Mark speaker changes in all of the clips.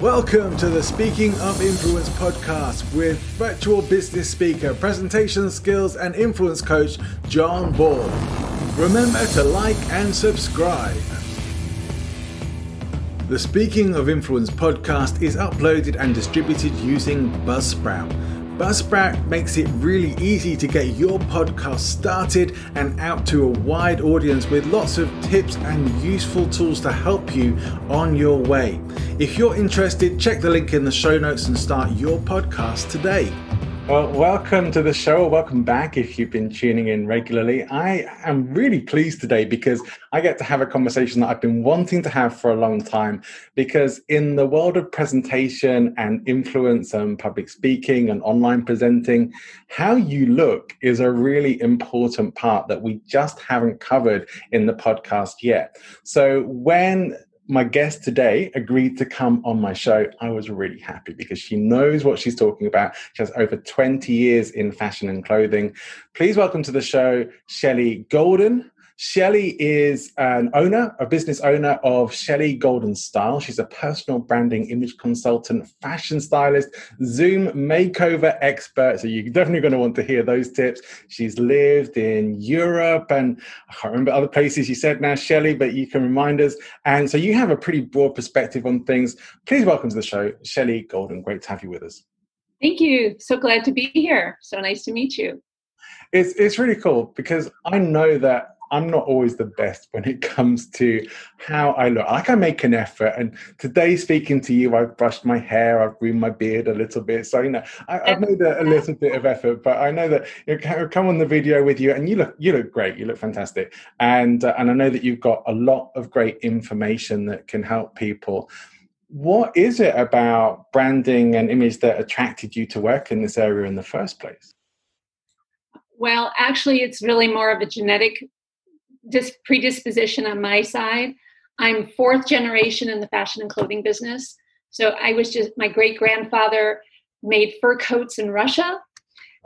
Speaker 1: Welcome to the Speaking of Influence podcast with virtual business speaker, presentation skills, and influence coach John Ball. Remember to like and subscribe. The Speaking of Influence podcast is uploaded and distributed using Buzzsprout. Buzzsprout makes it really easy to get your podcast started and out to a wide audience with lots of tips and useful tools to help you on your way. If you're interested, check the link in the show notes and start your podcast today. Well, welcome to the show. Welcome back if you've been tuning in regularly. I am really pleased today because I get to have a conversation that I've been wanting to have for a long time. Because in the world of presentation and influence and public speaking and online presenting, how you look is a really important part that we just haven't covered in the podcast yet. So when my guest today agreed to come on my show, I was really happy because she knows what she's talking about. She has over 20 years in fashion and clothing. Please welcome to the show, Shelley Golden. Shelley is an owner, a business owner of Shelly Golden Style. She's a personal branding image consultant, fashion stylist, Zoom makeover expert. So you're definitely going to want to hear those tips. She's lived in Europe and I can't remember other places you said now, Shelly, but you can remind us. And so you have a pretty broad perspective on things. Please welcome to the show, Shelly Golden. Great to have you with us.
Speaker 2: Thank you. So glad to be here. So nice to meet you.
Speaker 1: It's, it's really cool because I know that I'm not always the best when it comes to how I look. Like I can make an effort. And today, speaking to you, I've brushed my hair, I've groomed my beard a little bit. So, you know, I, have made a, a, little bit of effort, but I know that you know, come on the video with you and you look, you look great. You look fantastic. And, uh, and I know that you've got a lot of great information that can help people. What is it about branding and image that attracted you to work in this area in the first place?
Speaker 2: Well, actually, it's really more of a genetic dis- predisposition on my side. I'm fourth generation in the fashion and clothing business. So I was just, my great grandfather made fur coats in Russia.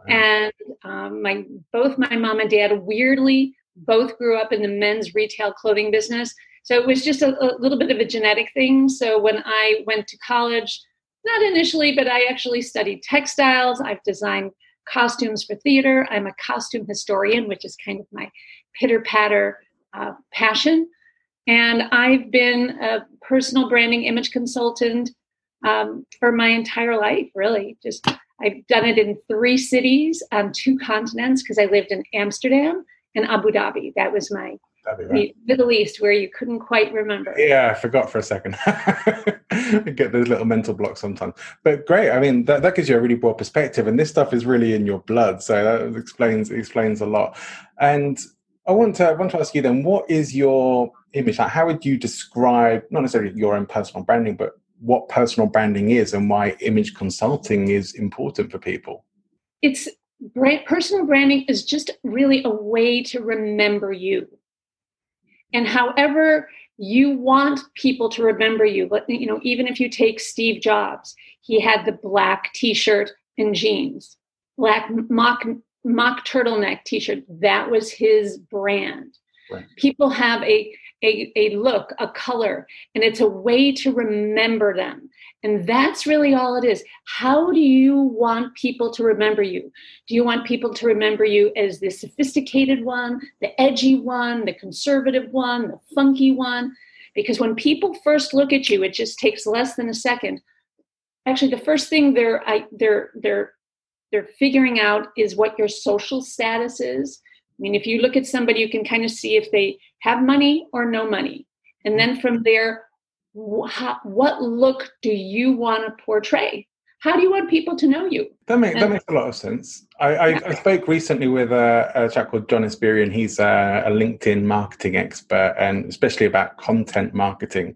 Speaker 2: And um, my both my mom and dad weirdly both grew up in the men's retail clothing business. So it was just a, a little bit of a genetic thing. So when I went to college, not initially, but I actually studied textiles. I've designed costumes for theater. I'm a costume historian, which is kind of my pitter patter uh, passion. And I've been a personal branding image consultant um, for my entire life, really. Just I've done it in three cities on two continents because I lived in Amsterdam and Abu Dhabi. That was my right. Middle East where you couldn't quite remember.
Speaker 1: Yeah, I forgot for a second. I get those little mental blocks sometimes. But great. I mean, that, that gives you a really broad perspective, and this stuff is really in your blood, so that explains explains a lot. And I want to I want to ask you then, what is your image? Like, how would you describe not necessarily your own personal branding, but what personal branding is and why image consulting is important for people?
Speaker 2: It's brand, personal branding is just really a way to remember you. And however you want people to remember you, but you know, even if you take Steve Jobs, he had the black t-shirt and jeans, black mock mock turtleneck t-shirt that was his brand. Right. people have a, a a look a color and it's a way to remember them. And that's really all it is. How do you want people to remember you? Do you want people to remember you as the sophisticated one the edgy one the conservative one the funky one? Because when people first look at you it just takes less than a second. Actually the first thing they're I, they're they're they're figuring out is what your social status is. I mean, if you look at somebody, you can kind of see if they have money or no money. And then from there, how, what look do you want to portray? How do you want people to know you?
Speaker 1: That, make, that makes a lot of sense. I, I, I spoke recently with a, a, chap called John Espirian. He's a, a, LinkedIn marketing expert, and especially about content marketing.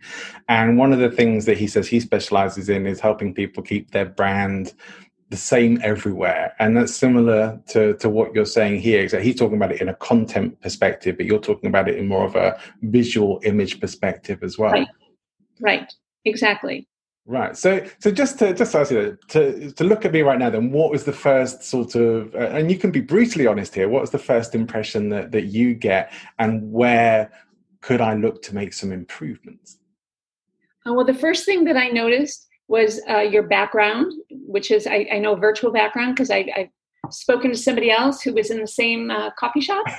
Speaker 1: And one of the things that he says he specializes in is helping people keep their brand the same everywhere. And that's similar to, to what you're saying here. Exactly. He's talking about it in a content perspective, but you're talking about it in more of a visual image perspective as well.
Speaker 2: Right. Right. Exactly.
Speaker 1: Right. So, so just to just ask you to to look at me right now, then, what was the first sort of, uh, and you can be brutally honest here. What was the first impression that that you get, and where could I look to make some improvements?
Speaker 2: Uh, well, the first thing that I noticed was uh, your background, which is I, I know virtual background because I, I've spoken to somebody else who was in the same uh, coffee shop.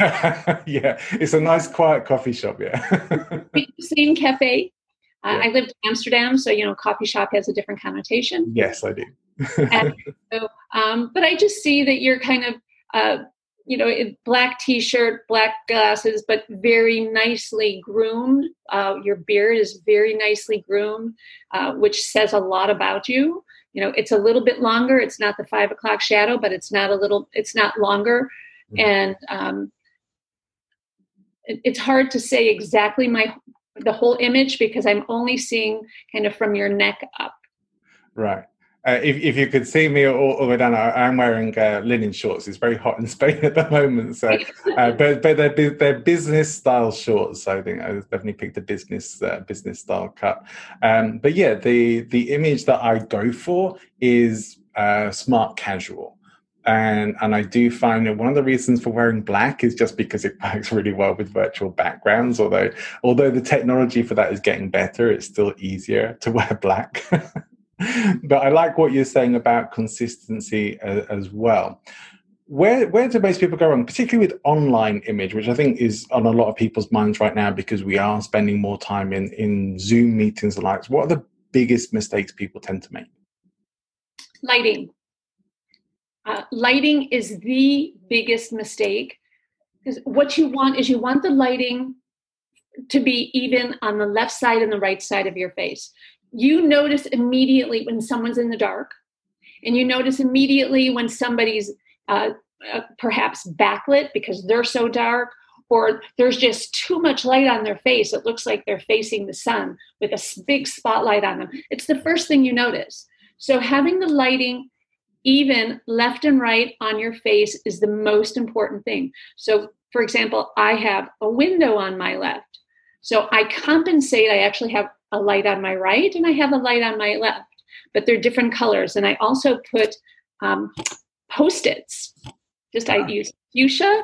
Speaker 1: yeah, it's a nice, quiet coffee shop. Yeah,
Speaker 2: same cafe. Uh, yeah. I lived in Amsterdam, so you know, coffee shop has a different connotation.
Speaker 1: Yes, I do.
Speaker 2: so, um, but I just see that you're kind of, uh, you know, black t-shirt, black glasses, but very nicely groomed. Uh, your beard is very nicely groomed, uh, which says a lot about you. You know, it's a little bit longer. It's not the five o'clock shadow, but it's not a little. It's not longer, mm-hmm. and um, it, it's hard to say exactly my the whole image because I'm only seeing kind of from your neck up.
Speaker 1: Right. Uh, if, if you could see me all, all the way down, I, am wearing uh, linen shorts. It's very hot in Spain at the moment, so uh, but but they're they're business style shorts. So I think I definitely picked a business uh, business style cut. Um, but yeah, the the image that I go for is uh, smart casual and and I do find that one of the reasons for wearing black is just because it works really well with virtual backgrounds. Although although the technology for that is getting better, it's still easier to wear black. But I like what you're saying about consistency as, as, well. Where where do most people go wrong, particularly with online image, which I think is on a lot of people's minds right now because we are spending more time in in Zoom meetings and likes. What are the biggest mistakes people tend to make?
Speaker 2: Lighting uh, lighting is the biggest mistake because what you want is you want the lighting to be even on the left side and the right side of your face. You notice immediately when someone's in the dark, and you notice immediately when somebody's uh, uh, perhaps backlit because they're so dark, or there's just too much light on their face. It looks like they're facing the sun with a big spotlight on them. It's the first thing you notice. So having the lighting even left and right on your face is the most important thing. So, for example, I have a window on my left. So I compensate. I actually have a light on my right and I have a light on my left, but they're different colors. And I also put um, post its. Just I use fuchsia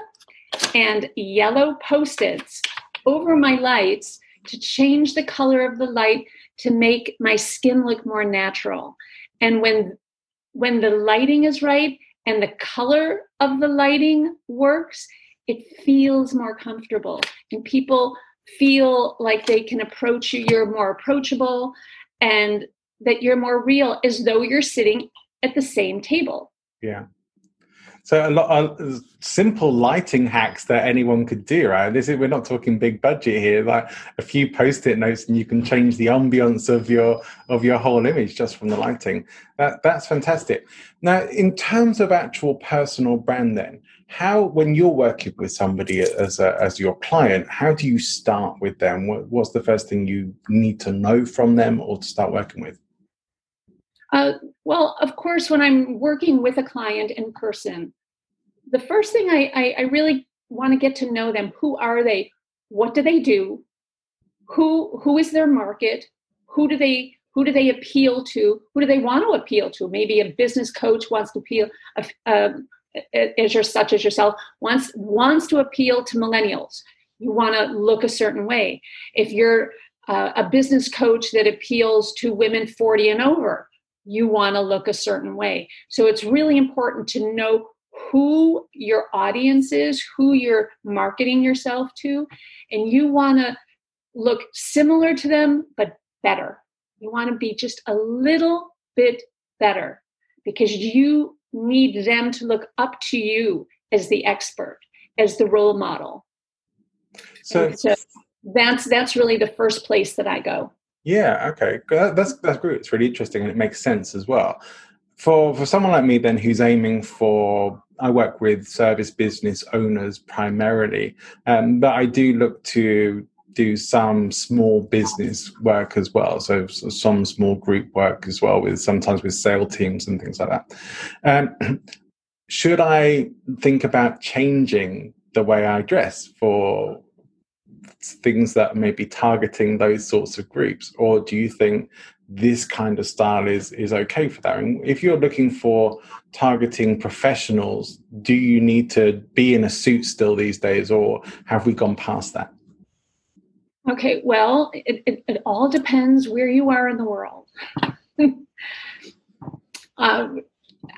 Speaker 2: and yellow post its over my lights to change the color of the light to make my skin look more natural. And when when the lighting is right and the color of the lighting works, it feels more comfortable and people feel like they can approach you. You're more approachable and that you're more real as though you're sitting at the same table.
Speaker 1: Yeah. So a lot of simple lighting hacks that anyone could do, right? This is we're not talking big budget here. Like a few post-it notes, and you can change the ambience of your of your whole image just from the lighting. That that's fantastic. Now, in terms of actual personal brand, then how when you're working with somebody as a, as your client, how do you start with them? What, what's the first thing you need to know from them or to start working with?
Speaker 2: Uh, well, of course, when I'm working with a client in person, the first thing I, I, I really want to get to know them. Who are they? What do they do? Who who is their market? Who do they who do they appeal to? Who do they want to appeal to? Maybe a business coach wants to appeal, uh, as your such as yourself wants wants to appeal to millennials. You want to look a certain way. If you're uh, a business coach that appeals to women 40 and over, you want to look a certain way. So it's really important to know who your audience is, who you're marketing yourself to, and you want to look similar to them but better. You want to be just a little bit better because you need them to look up to you as the expert, as the role model. So, so that's that's really the first place that I go.
Speaker 1: Yeah, okay, that's that's great. It's really interesting and it makes sense as well. For for someone like me, then who's aiming for, I work with service business owners primarily, um, but I do look to do some small business work as well. So, so, some small group work as well with sometimes with sale teams and things like that. Um, should I think about changing the way I dress for things that may be targeting those sorts of groups, or do you think this kind of style is is okay for that? And if you're looking for targeting professionals, do you need to be in a suit still these days, or have we gone past that?
Speaker 2: Okay, well, it, it, it all depends where you are in the world. um,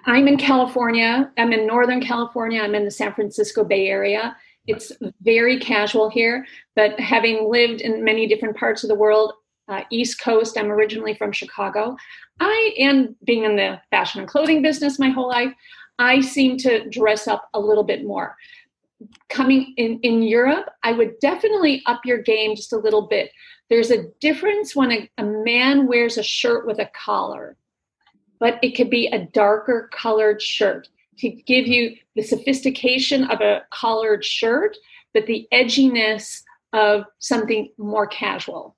Speaker 2: I'm in California. I'm in Northern California. I'm in the San Francisco Bay Area. It's very casual here, but having lived in many different parts of the world, uh, East Coast, I'm originally from Chicago. I, and being in the fashion and clothing business my whole life, I seem to dress up a little bit more coming in in Europe, I would definitely up your game just a little bit. There's a difference when a, a man wears a shirt with a collar, but it could be a darker colored shirt to give you the sophistication of a collared shirt, but the edginess of something more casual.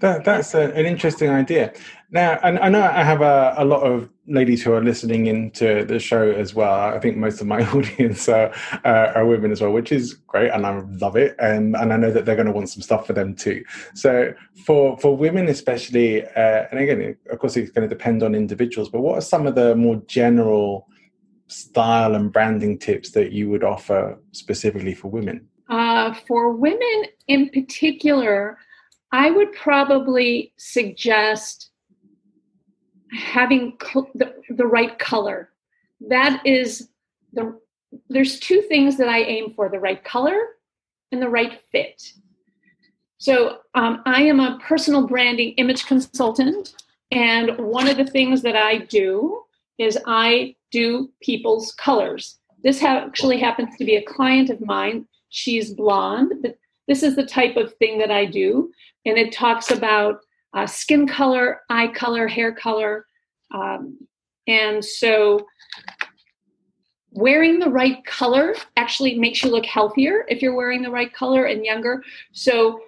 Speaker 1: That, that's a, an interesting idea. Now, and I know I have a, a, lot of ladies who are listening into the show as well. I think most of my audience are, uh, are women as well, which is great, and I love it. And and I know that they're going to want some stuff for them too. So for for women especially, uh, and again, of course, it's going to depend on individuals. But what are some of the more general style and branding tips that you would offer specifically for women?
Speaker 2: Uh, for women in particular. I would probably suggest having cl- the, the right color. That is the there's two things that I aim for the right color and the right fit. So um, I am a personal branding image consultant. And one of the things that I do is I do people's colors. This ha- actually happens to be a client of mine. She's blonde, but this is the type of thing that I do and it talks about uh, skin color, eye color, hair color. Um, and so wearing the right color actually makes you look healthier if you're wearing the right color and younger. So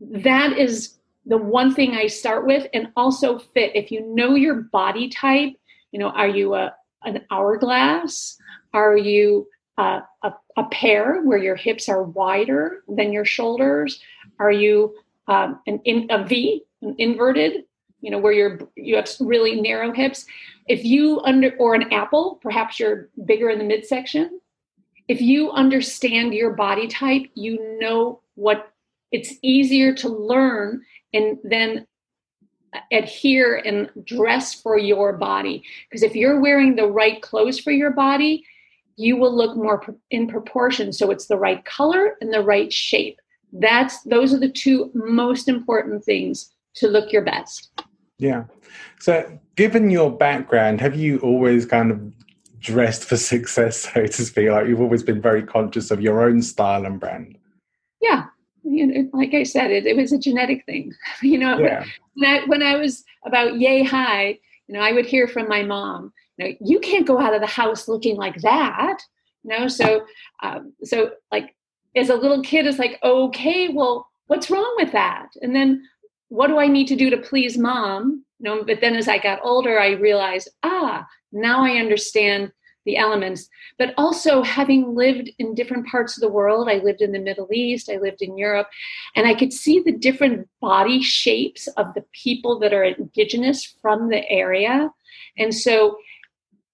Speaker 2: that is the one thing I start with, and also fit. If you know your body type, you know, are you a an hourglass? Are you a, a, a pear where your hips are wider than your shoulders? Are you um, an in, a V, inverted, you know, where you're you have really narrow hips. If you under or an apple, perhaps you're bigger in the midsection. If you understand your body type, you know what it's easier to learn and then adhere and dress for your body. Because if you're wearing the right clothes for your body, you will look more in proportion. So it's the right color and the right shape that's those are the two most important things to look your best.
Speaker 1: Yeah. So given your background have you always kind of dressed for success so to speak? Like you've always been very conscious of your own style and brand.
Speaker 2: Yeah. You know, like i said it, it was a genetic thing. You know yeah. when, I, when i was about yay high you know i would hear from my mom you know you can't go out of the house looking like that. You know so um, so like as a little kid is like, okay, well, what's wrong with that? And then what do I need to do to please mom? Know, but then as I got older, I realized, ah, now I understand the elements. But also having lived in different parts of the world, I lived in the Middle East, I lived in Europe, and I could see the different body shapes of the people that are indigenous from the area. And so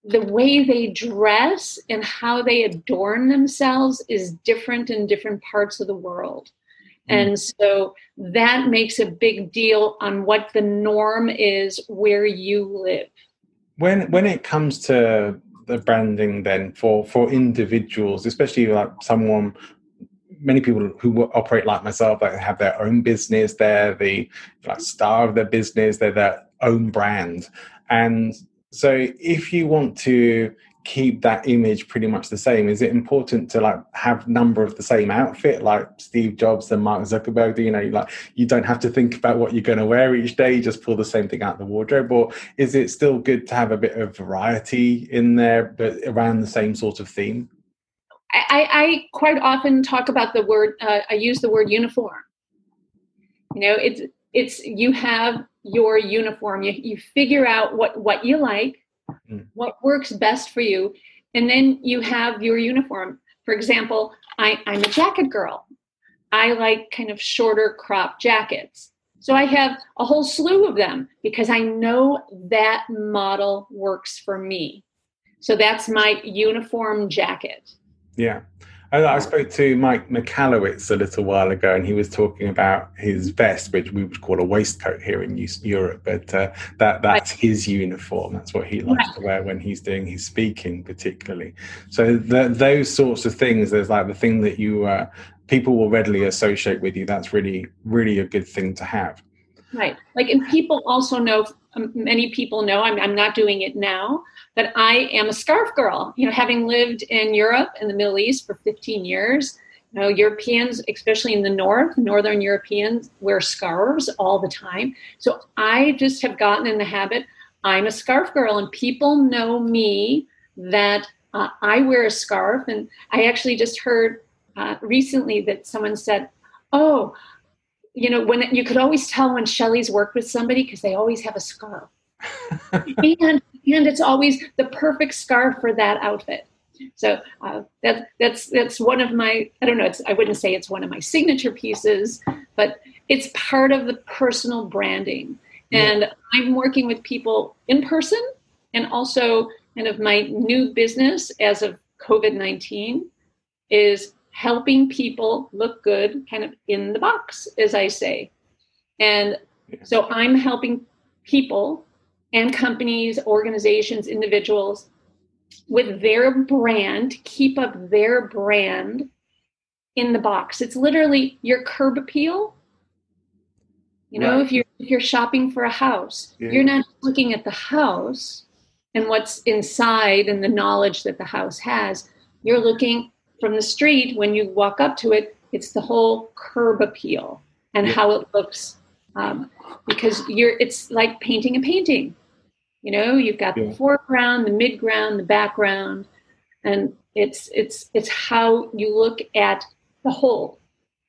Speaker 2: the way they dress and how they adorn themselves is different in different parts of the world. Mm. And so that makes a big deal on what the norm is where you live.
Speaker 1: When when it comes to the branding then for for individuals, especially like someone many people who operate like myself that like have their own business, they're the like, star of their business, they're their own brand. And So if you want to keep that image pretty much the same? Is it important to like have number of the same outfit, like Steve Jobs and Mark Zuckerberg? Do You know, like you don't have to think about what you're going to wear each day; just pull the same thing out of the wardrobe. Or is it still good to have a bit of variety in there, but around the same sort of theme?
Speaker 2: I, I quite often talk about the word. Uh, I use the word uniform. You know, it's it's you have your uniform. You you figure out what what you like mm. what works best for you. And then you have your uniform. For example, I, I'm a jacket girl. I like kind of shorter crop jackets. So I have a whole slew of them because I know that model works for me. So that's my uniform jacket.
Speaker 1: Yeah. I, I spoke to Mike Michalowicz a little while ago, and he was talking about his vest, which we would call a waistcoat here in Europe, but uh, that that's his uniform. That's what he likes to wear when he's doing his speaking, particularly. So the, those sorts of things, there's like the thing that you uh, people will readily associate with you. That's really really a good thing to have.
Speaker 2: Right. Like, and people also know, um, many people know, I'm, I'm not doing it now, but I am a scarf girl. You know, having lived in Europe and the Middle East for 15 years, you know, Europeans, especially in the North, Northern Europeans wear scarves all the time. So I just have gotten in the habit, I'm a scarf girl, and people know me that uh, I wear a scarf. And I actually just heard uh, recently that someone said, Oh, you know, when you could always tell when Shelley's worked with somebody because they always have a scarf. and and it's always the perfect scarf for that outfit. So uh, that that's that's one of my I don't know it's I wouldn't say it's one of my signature pieces, but it's part of the personal branding. And yeah. I'm working with people in person and also kind of my new business as of COVID 19 is helping people look good kind of in the box, as I say. And so I'm helping people and companies, organizations, individuals with their brand, keep up their brand in the box. It's literally your curb appeal. You know, right. if you're if you're shopping for a house, yeah. you're not looking at the house and what's inside and the knowledge that the house has. You're looking from the street, when you walk up to it, it's the whole curb appeal and yeah. how it looks. Um, because you're, it's like painting a painting. You know, you've got yeah. the foreground, the midground, the background, and it's it's it's how you look at the whole.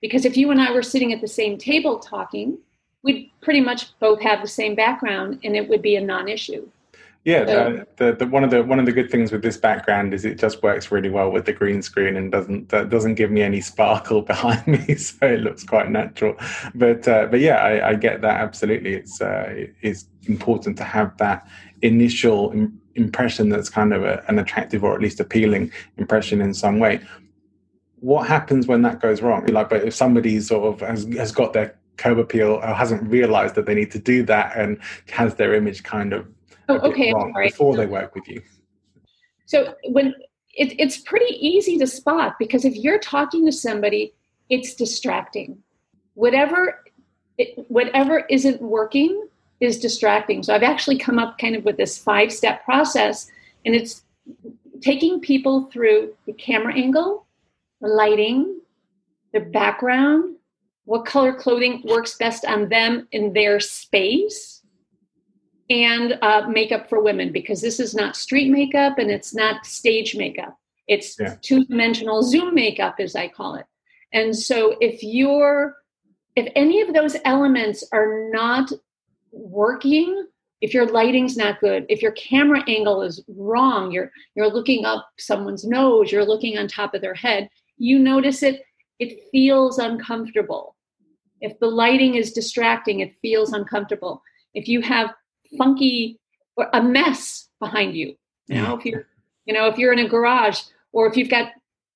Speaker 2: Because if you and I were sitting at the same table talking, we'd pretty much both have the same background, and it would be a non-issue.
Speaker 1: Yeah, the, the, the, one of the one of the good things with this background is it just works really well with the green screen and doesn't doesn't give me any sparkle behind me, so it looks quite natural. But uh, but yeah, I, I, get that absolutely. It's uh, it's important to have that initial Im- impression that's kind of a, an attractive or at least appealing impression in some way. What happens when that goes wrong? Like, but if somebody sort of has, has got their curb appeal or hasn't realized that they need to do that and has their image kind of
Speaker 2: oh, okay,
Speaker 1: before they work with you?
Speaker 2: So when it, it's pretty easy to spot because if you're talking to somebody, it's distracting. Whatever it, whatever isn't working is distracting. So I've actually come up kind of with this five step process, and it's taking people through the camera angle, the lighting, the background, what color clothing works best on them in their space and uh, makeup for women because this is not street makeup and it's not stage makeup. It's yeah. two dimensional Zoom makeup, as I call it. And so if you're, if any of those elements are not working, if your lighting's not good, if your camera angle is wrong, you're you're looking up someone's nose, you're looking on top of their head, you notice it, it feels uncomfortable. If the lighting is distracting, it feels uncomfortable. If you have funky or a mess behind you. You know, if you're you know if you're in a garage or if you've got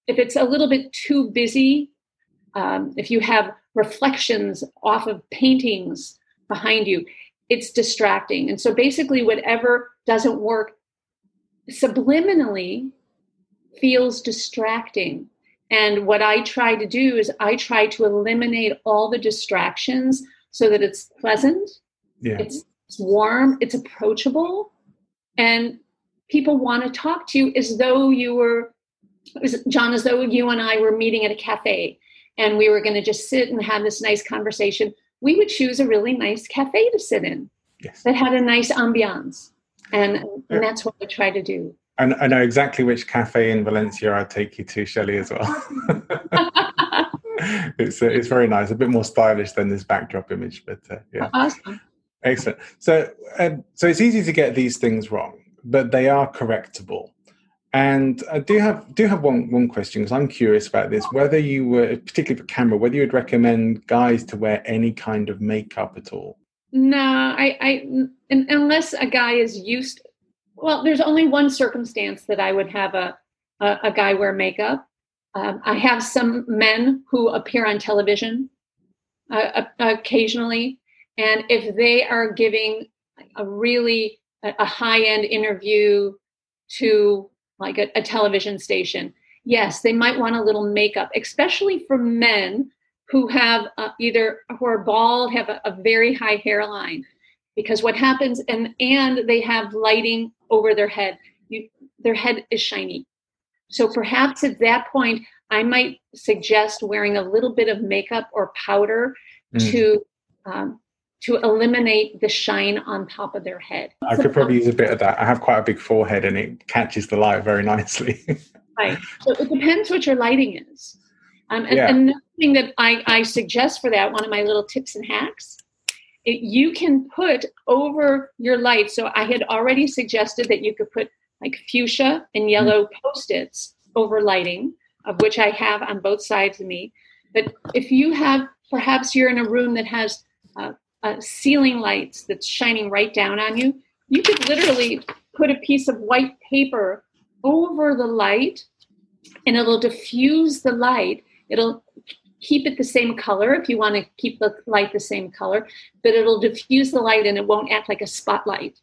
Speaker 2: if it's a little bit too busy, um, if you have reflections off of paintings behind you, it's distracting. And so basically, whatever doesn't work subliminally feels distracting. And what I try to do is I try to eliminate all the distractions so that it's pleasant, yeah. it's it's warm, it's approachable, and people want to talk to you as though you were john as though you and i were meeting at a cafe and we were going to just sit and have this nice conversation we would choose a really nice cafe to sit in yes. that had a nice ambiance and, and that's what i try to do
Speaker 1: and I know exactly which cafe in Valencia I'd take you to, Shelley, as well. it's uh, it's very nice, a bit more stylish than this backdrop image, but uh, yeah, awesome. Excellent. So um, so it's easy to get these things wrong, but they are correctable. And I do have do have one one question because I'm curious about this. Whether you were particularly for camera, whether you would recommend guys to wear any kind of makeup at all?
Speaker 2: No, I, I unless a guy is used. Well, there's only one circumstance that I would have a a, a guy wear makeup, um, I have some men who appear on television uh, occasionally, and if they are giving a really a high end interview to like a, a television station, yes, they might want a little makeup, especially for men who have uh, either who are bald, have a, a very high hairline, because what happens and and they have lighting over their head. You, their head is shiny so perhaps at that point, I might suggest wearing a little bit of makeup or powder mm. to um, to eliminate the shine on top of their head.
Speaker 1: I could probably use a bit of that. I have quite a big forehead, and it catches the light very nicely.
Speaker 2: right. So it depends what your lighting is. Um, and yeah. another thing that I, I suggest for that, one of my little tips and hacks, it, you can put over your light. So I had already suggested that you could put like fuchsia and yellow mm-hmm. post-its over lighting, of which I have on both sides of me. But if you have, perhaps you're in a room that has uh, uh, ceiling lights that's shining right down on you, you could literally put a piece of white paper over the light and it'll diffuse the light. It'll keep it the same color if you want to keep the light the same color, but it'll diffuse the light and it won't act like a spotlight.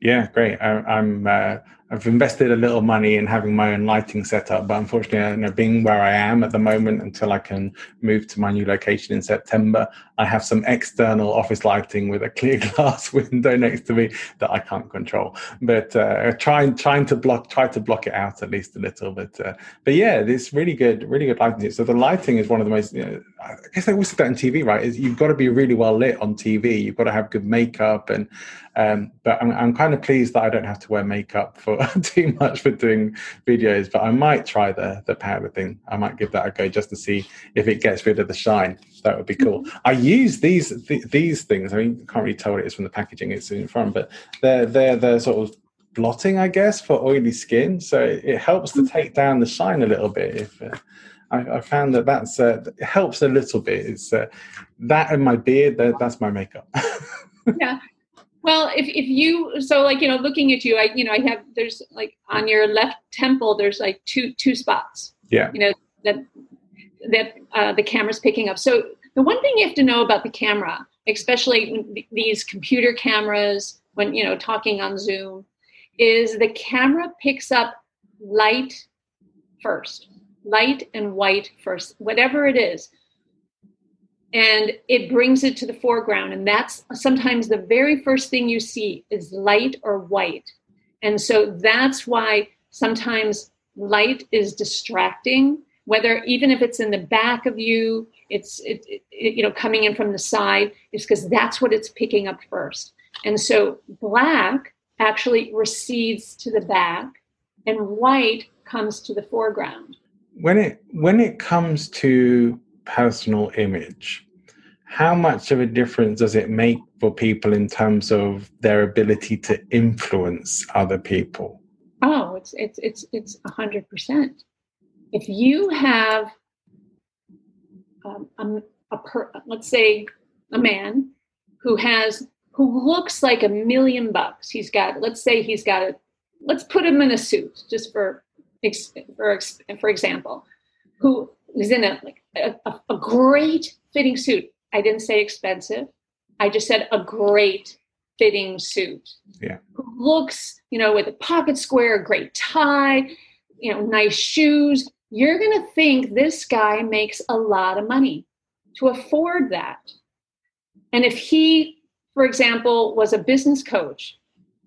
Speaker 1: Yeah, great. I, am uh, I've invested a little money in having my own lighting setup, but unfortunately, you know, being where I am at the moment until I can move to my new location in September, I have some external office lighting with a clear glass window next to me that I can't control. But uh, trying trying to block try to block it out at least a little. But uh, but yeah, it's really good, really good lighting. So the lighting is one of the most. You know, I guess they always say that on TV, right? Is you've got to be really well lit on TV. You've got to have good makeup and. Um, but I'm, I'm kind of pleased that I don't have to wear makeup for too much for doing videos. But I might try the the powder thing. I might give that a go just to see if it gets rid of the shine. That would be cool. Mm-hmm. I use these th- these things. I mean, can't really tell what it is from the packaging. It's in front, but they're they're they're sort of blotting, I guess, for oily skin. So it helps to take down the shine a little bit. If uh, I, I, found that that's uh, it helps a little bit. It's uh, that and my beard. That, that's my makeup.
Speaker 2: yeah. Well, if, if you so like you know looking at you, I you know I have there's like on your left temple there's like two two spots.
Speaker 1: Yeah.
Speaker 2: You know that that uh, the camera's picking up. So the one thing you have to know about the camera, especially these computer cameras, when you know talking on Zoom, is the camera picks up light first, light and white first, whatever it is, and it brings it to the foreground. And that's sometimes the very first thing you see is light or white, and so that's why sometimes light is distracting whether even if it's in the back of you it's it, it, you know coming in from the side is because that's what it's picking up first. And so black actually recedes to the back and white comes to the foreground.
Speaker 1: When it when it comes to personal image. How much of a difference does it make for people in terms of their ability to influence other people?
Speaker 2: Oh it's it's it's it's a hundred percent. If you have um, a, a per, let's say a man who has who looks like a million bucks he's got let's say he's got a let's put him in a suit just for for, for example who is in a like a, a great fitting suit. I didn't say expensive. I just said a great fitting suit.
Speaker 1: Yeah.
Speaker 2: Looks you know with a pocket square great tie you know nice shoes. You're going to think this guy makes a lot of money to afford that. And if he, for example, was a business coach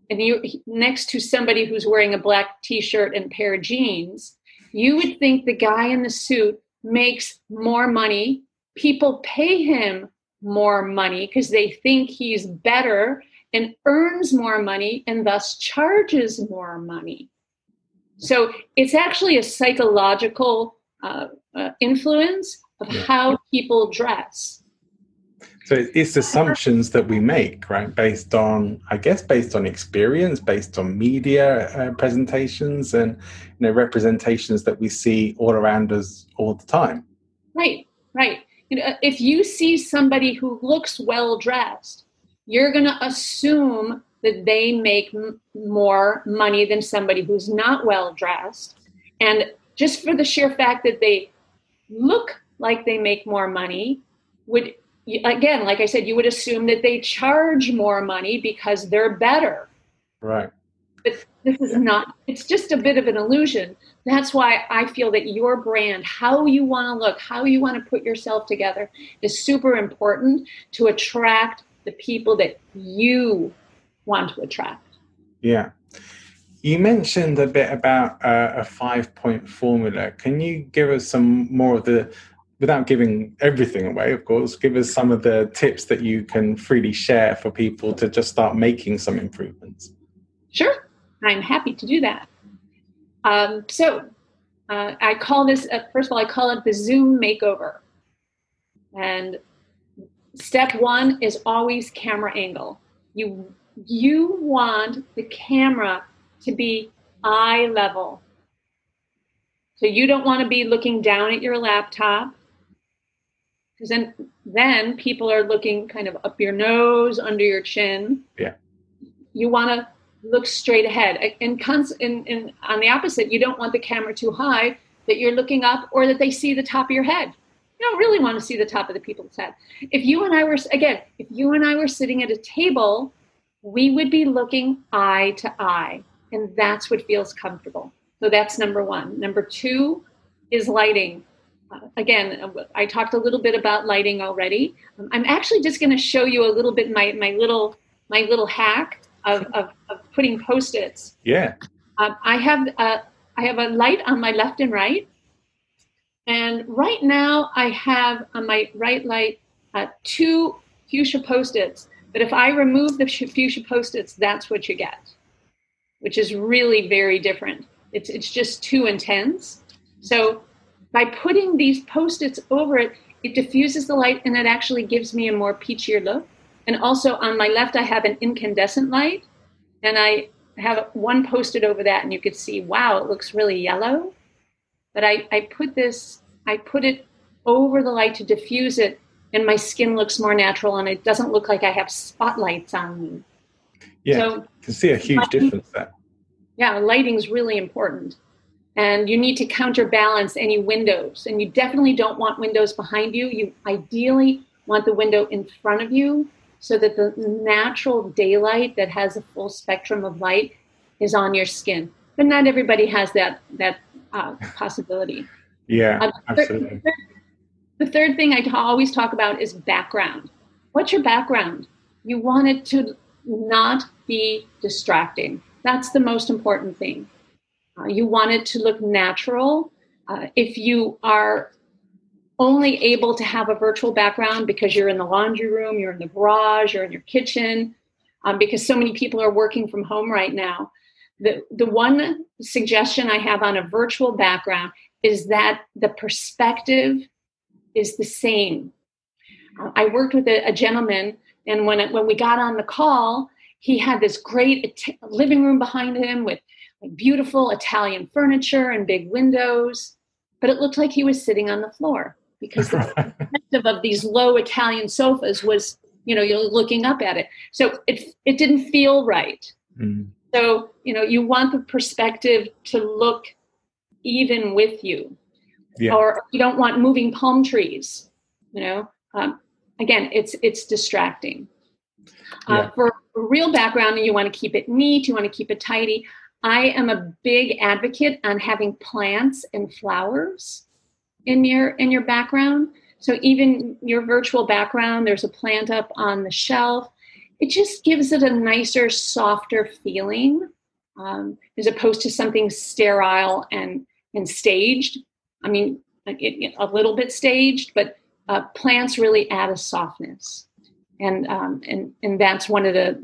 Speaker 2: and you next to somebody who's wearing a black t-shirt and pair of jeans, you would think the guy in the suit makes more money. People pay him more money because they think he's better and earns more money and thus charges more money. So it's actually a psychological uh, uh, influence of how people dress.
Speaker 1: So it's assumptions that we make, right? Based on, I guess, based on experience, based on media uh, presentations, and you know representations that we see all around us all the time.
Speaker 2: Right, right. You know, if you see somebody who looks well dressed, you're going to assume that they make m- more money than somebody who's not well dressed, and just for the sheer fact that they look like they make more money would again like i said you would assume that they charge more money because they're better.
Speaker 1: Right.
Speaker 2: But this is not it's just a bit of an illusion. That's why i feel that your brand how you want to look how you want to put yourself together is super important to attract the people that you want to attract.
Speaker 1: Yeah. You mentioned a bit about uh, a five point formula. Can you give us some more of the, without giving everything away, of course, give us some of the tips that you can freely share for people to just start making some improvements?
Speaker 2: Sure, I'm happy to do that. Um, so uh, I call this, uh, first of all, I call it the Zoom makeover. And step one is always camera angle. You you want the camera to be eye level. So you don't want to be looking down at your laptop because then then people are looking kind of up your nose, under your chin.
Speaker 1: Yeah.
Speaker 2: You want to look straight ahead. And, cons- and, and on the opposite, you don't want the camera too high that you're looking up or that they see the top of your head. You don't really want to see the top of the people's head. If you and I were again, if you and I were sitting at a table, we would be looking eye to eye and that's what feels comfortable. So that's number one. Number two is lighting. Uh, again, I talked a little bit about lighting already. Um, I'm actually just going to show you a little bit my my little my little hack of of, of putting post-its.
Speaker 1: Yeah.
Speaker 2: Um, I have a, I have a light on my left and right, and right now I have on my right light uh, two fuchsia post-its. But if I remove the fuchsia post-its, that's what you get which is really very different. It's, it's just too intense. So by putting these post-its over it, it diffuses the light and it actually gives me a more peachier look. And also on my left, I have an incandescent light and I have one posted over that and you could see, wow, it looks really yellow. But I, I put this, I put it over the light to diffuse it and my skin looks more natural and it doesn't look like I have spotlights on me.
Speaker 1: Yeah, so, you can see a huge lighting, difference there.
Speaker 2: Yeah, lighting is really important. And you need to counterbalance any windows. And you definitely don't want windows behind you. You ideally want the window in front of you so that the natural daylight that has a full spectrum of light is on your skin. But not everybody has that that uh, possibility.
Speaker 1: yeah, uh, the absolutely.
Speaker 2: Third, the third thing I always talk about is background. What's your background? You want it to not be distracting. That's the most important thing. Uh, you want it to look natural. Uh, if you are only able to have a virtual background because you're in the laundry room, you're in the garage, you're in your kitchen, um, because so many people are working from home right now. The, the one suggestion I have on a virtual background is that the perspective is the same. Uh, I worked with a, a gentleman and when it, when we got on the call, he had this great living room behind him with beautiful Italian furniture and big windows, but it looked like he was sitting on the floor because the perspective of these low Italian sofas was, you know, you're looking up at it. So it it didn't feel right. Mm. So you know, you want the perspective to look even with you, yeah. or you don't want moving palm trees. You know, um, again, it's it's distracting. Uh, yeah. For real background, you want to keep it neat, you want to keep it tidy. I am a big advocate on having plants and flowers in your in your background. So even your virtual background, there's a plant up on the shelf. it just gives it a nicer, softer feeling um, as opposed to something sterile and and staged. I mean, it, it, a little bit staged, but uh, plants really add a softness, and um, and and that's one of the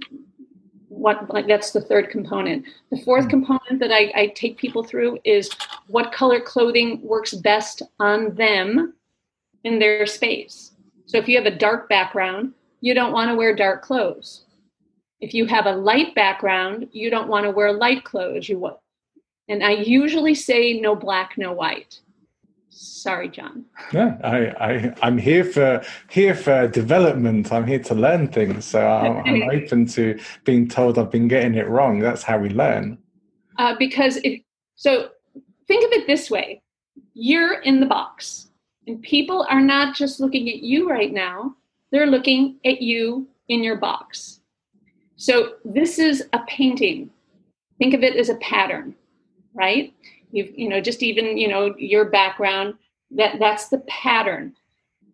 Speaker 2: what like that's the third component. The fourth hmm. component that I, I take people through is what color clothing works best on them in their space. So if you have a dark background, you don't want to wear dark clothes. If you have a light background, you don't want to wear light clothes. You want, and I usually say no black, no white. Sorry, John.
Speaker 1: Yeah, I, I, I'm here for here for development. I'm here to learn things. So I'm, I'm open to being told I've been getting it wrong. That's how we learn.
Speaker 2: Uh, because if so, think of it this way: you're in the box, and people are not just looking at you right now; they're looking at you in your box. So this is a painting. Think of it as a pattern, right? You've, you know, just even, you know, your background, that that's the pattern.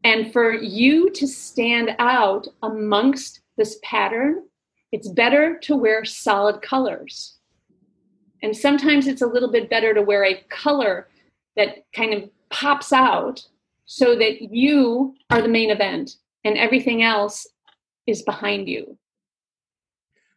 Speaker 2: And for you to stand out amongst this pattern, it's better to wear solid colors. And sometimes it's a little bit better to wear a color that kind of pops out so that you are the main event and everything else is behind you.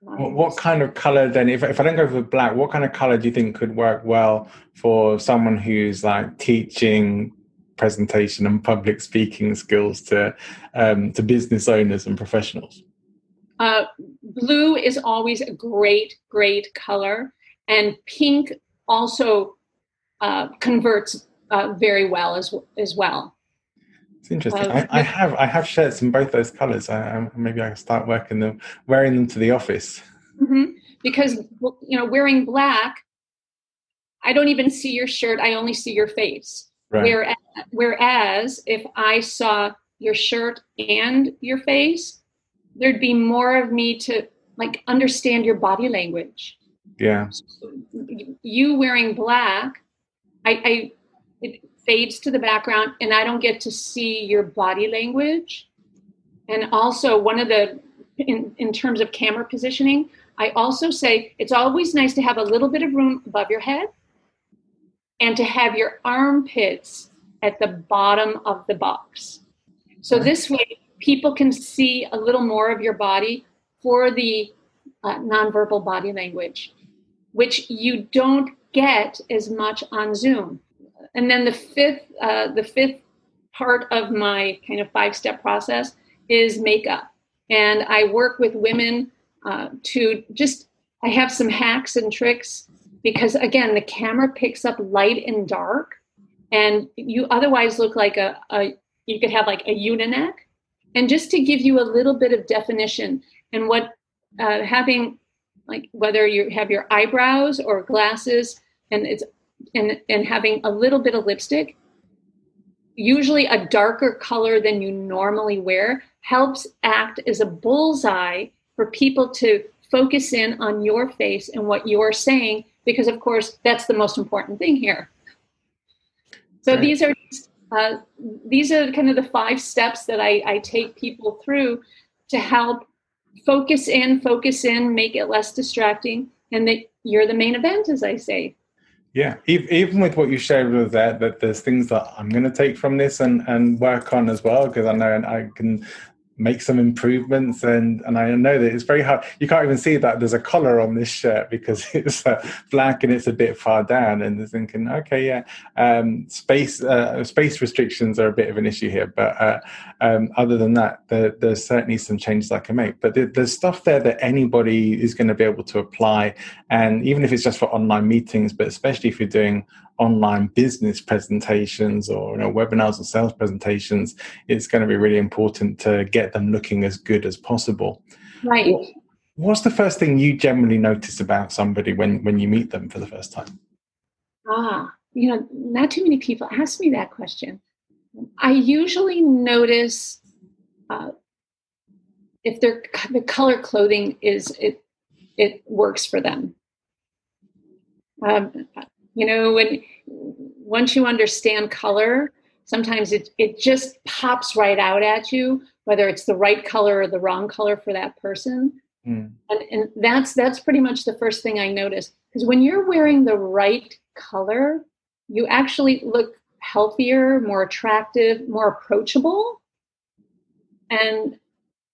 Speaker 1: What, what, kind of color then? If, if I don't go for black, what kind of color do you think could work well for someone who's like teaching presentation and public speaking skills to um, to business owners and professionals?
Speaker 2: Uh, blue is always a great, great color, and pink also uh, converts uh, very well as as well.
Speaker 1: It's interesting. I, I, have I have shirts in both those colors. I, maybe I can start working them, wearing them to the office.
Speaker 2: Mm-hmm. Because you know, wearing black, I don't even see your shirt. I only see your face. Right. Whereas, whereas if I saw your shirt and your face, there'd be more of me to like understand your body language.
Speaker 1: Yeah.
Speaker 2: you wearing black, I, I fades to the background and I don't get to see your body language. And also, one of the, in, in terms of camera positioning, I also say it's always nice to have a little bit of room above your head and to have your armpits at the bottom of the box. So this way, people can see a little more of your body for the uh, nonverbal body language, which you don't get as much on Zoom. And then the fifth, uh, the fifth part of my kind of five step process is makeup. And I work with women uh, to just, I have some hacks and tricks because again, the camera picks up light and dark, and you otherwise look like a, a you could have like a unineck. And just to give you a little bit of definition and what uh, having like whether you have your eyebrows or glasses and it's and, and having a little bit of lipstick, usually a darker color than you normally wear, helps act as a bullseye for people to focus in on your face and what you're saying, because of course that's the most important thing here. So right. these are uh, these are kind of the five steps that I, I take people through to help focus in, focus in, make it less distracting, and that you're the main event, as I say.
Speaker 1: Yeah, even with what you shared with that, that there's things that I'm going to take from this and, and work on as well, because I know I can make some improvements and and I know that it's very hard you can't even see that there's a collar on this shirt because it's uh, black and it's a bit far down and they're thinking okay yeah um, space uh, space restrictions are a bit of an issue here but uh, um, other than that there, there's certainly some changes I can make but there, there's stuff there that anybody is going to be able to apply and even if it's just for online meetings but especially if you're doing online business presentations or you know, webinars or sales presentations, it's going to be really important to get them looking as good as possible.
Speaker 2: Right.
Speaker 1: what's the first thing you generally notice about somebody when, when you meet them for the first time?
Speaker 2: Ah, you know, not too many people ask me that question. I usually notice uh, if their the color clothing is it it works for them. Um, you know when once you understand color sometimes it, it just pops right out at you whether it's the right color or the wrong color for that person Mm. And, and that's that's pretty much the first thing I noticed. Because when you're wearing the right color, you actually look healthier, more attractive, more approachable. And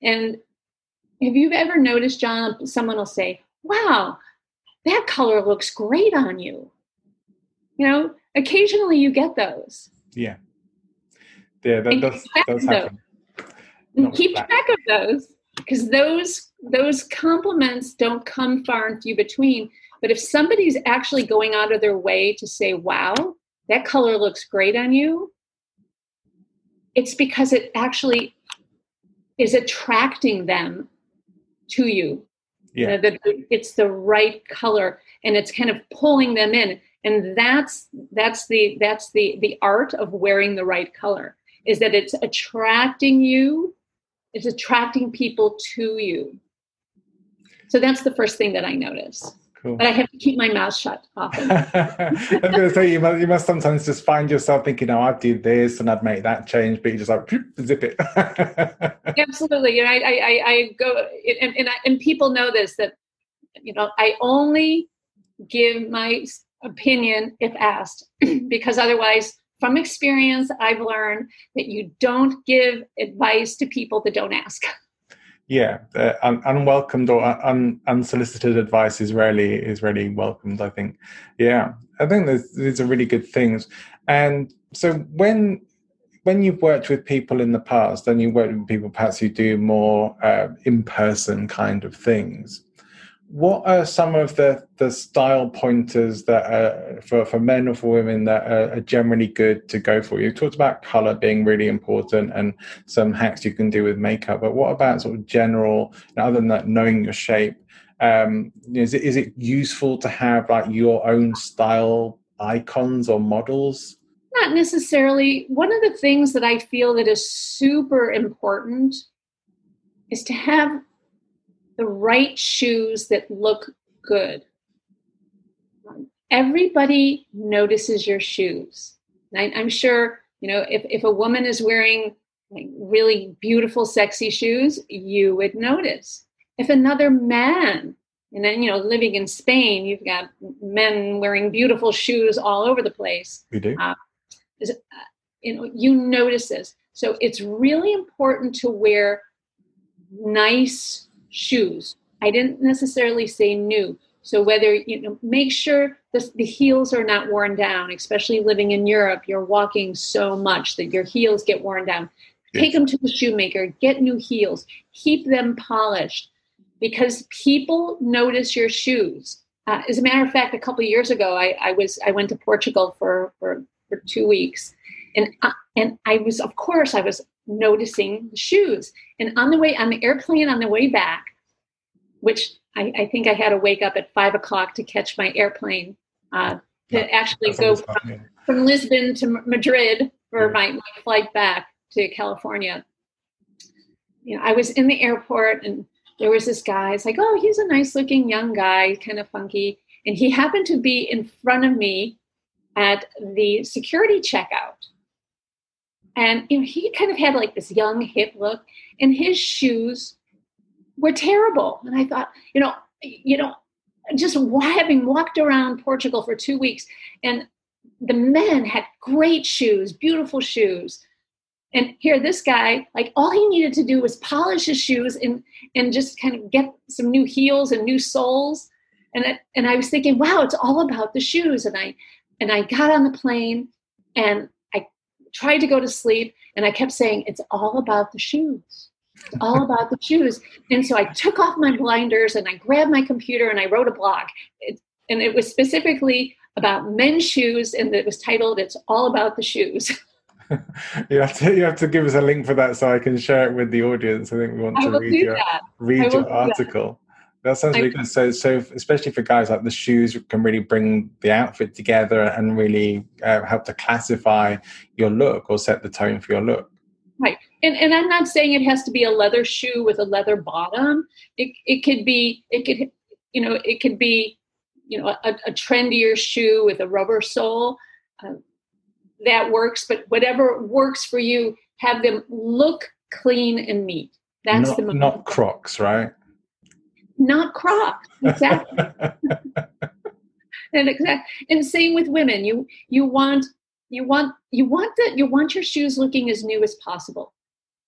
Speaker 2: and have you ever noticed, John, someone will say, Wow, that color looks great on you. You know, occasionally you get those.
Speaker 1: Yeah. Yeah, that does, does happen.
Speaker 2: Keep track of those because those those compliments don't come far and few between. But if somebody's actually going out of their way to say, wow, that color looks great on you, it's because it actually is attracting them to you.
Speaker 1: Yeah.
Speaker 2: You know, it's the right color and it's kind of pulling them in. And that's that's the that's the the art of wearing the right color is that it's attracting you, it's attracting people to you. So that's the first thing that I notice. Cool. But I have to keep my mouth shut often.
Speaker 1: I'm going to say you must, you must sometimes just find yourself thinking, "Oh, I'd do this and I'd make that change," but you just like zip it.
Speaker 2: Absolutely, you know, I, I, I go and and, I, and people know this that you know I only give my opinion if asked because otherwise from experience i've learned that you don't give advice to people that don't ask
Speaker 1: yeah, uh, un- unwelcomed or un- unsolicited advice is rarely is rarely welcomed. I think. Yeah, I think these are really good things. And so when when you've worked with people in the past, and you work with people perhaps who do more uh, in person kind of things, what are some of the, the style pointers that are for, for men or for women that are, are, generally good to go for? You talked about color being really important and some hacks you can do with makeup, but what about sort of general, other than that, knowing your shape? Um, is, it, is it useful to have like your own style icons or models?
Speaker 2: Not necessarily. One of the things that I feel that is super important is to have the right shoes that look good. Everybody notices your shoes. I, am sure, you know, if, if a woman is wearing like really beautiful, sexy shoes, you would notice. If another man, and then, you know, living in Spain, you've got men wearing beautiful shoes all over the place.
Speaker 1: We do. Uh,
Speaker 2: is, uh, you know, you notice this. So it's really important to wear nice shoes. I didn't necessarily say new. So whether you know, make sure the, the heels are not worn down. Especially living in Europe, you're walking so much that your heels get worn down. Take them to the shoemaker. Get new heels. Keep them polished, because people notice your shoes. Uh, as a matter of fact, a couple years ago, I, I, was I went to Portugal for for, for two weeks, and uh, and I was of course I was noticing the shoes. And on the way on the airplane on the way back, which I, I think I had to wake up at five o'clock to catch my airplane uh, to actually go from, from, Lisbon to Madrid for my, my flight back to California. You know, I was in the airport and there was this guy. It's like, oh, he's a nice looking young guy, kind of funky. And he happened to be in front of me at the security checkout. And you know, he kind of had like this young hip look, and his shoes were terrible. And I thought, you know, you know, just having walked around Portugal for two weeks, and the men had great shoes, beautiful shoes. And here, this guy, like all he needed to do was polish his shoes and and just kind of get some new heels and new soles. And I, and I was thinking, wow, it's all about the shoes. And I and I got on the plane and tried to go to sleep and I kept saying, It's all about the shoes. It's all about the shoes. And so I took off my blinders and I grabbed my computer and I wrote a blog. It, and it was specifically about men's shoes and it was titled It's All About the Shoes.
Speaker 1: you have to you have to give us a link for that so I can share it with the audience. I think we want to read your that. read your article. That sounds really good. So, so especially for guys, like the shoes can really bring the outfit together and really uh, help to classify your look or set the tone for your look.
Speaker 2: Right, and and I'm not saying it has to be a leather shoe with a leather bottom. It it could be it could you know it could be you know a, a trendier shoe with a rubber sole. Uh, that works, but whatever works for you, have them look clean and neat. That's
Speaker 1: not,
Speaker 2: the most
Speaker 1: not Crocs, right?
Speaker 2: Not Crocs. Exactly. and exact and same with women. You you want you want you want that you want your shoes looking as new as possible.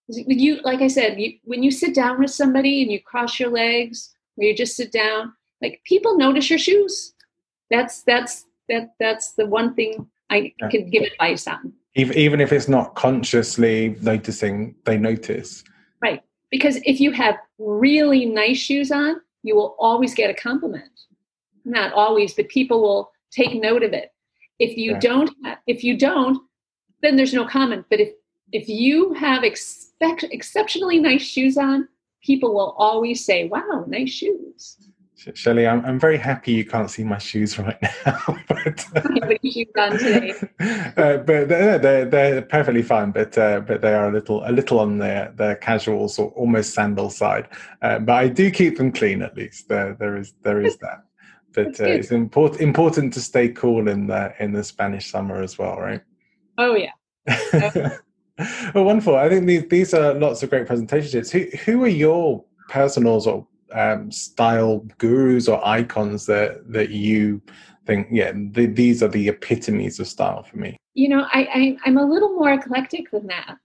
Speaker 2: You like I said, you, when you sit down with somebody and you cross your legs, or you just sit down, like people notice your shoes. That's that's that that's the one thing I yeah. can give advice on.
Speaker 1: Even even if it's not consciously noticing, they notice.
Speaker 2: Because if you have really nice shoes on, you will always get a compliment. Not always, but people will take note of it. If you yeah. don't, if you don't, then there's no comment. But if if you have expect, exceptionally nice shoes on, people will always say, "Wow, nice shoes."
Speaker 1: Shelly, I'm, I'm very happy you can't see my shoes right now. but, uh, uh, but they're, they're, they're perfectly fine, but uh, but they are a little a little on their their casual or almost sandal side. Uh, but I do keep them clean at least. There there is there is that. But uh, it's important important to stay cool in the in the Spanish summer as well, right?
Speaker 2: Oh yeah.
Speaker 1: well, wonderful. I think these these are lots of great presentations. Who who are your personal sort of um, style gurus or icons that that you think yeah the, these are the epitomes of style for me.
Speaker 2: You know i, I am a little more eclectic than that.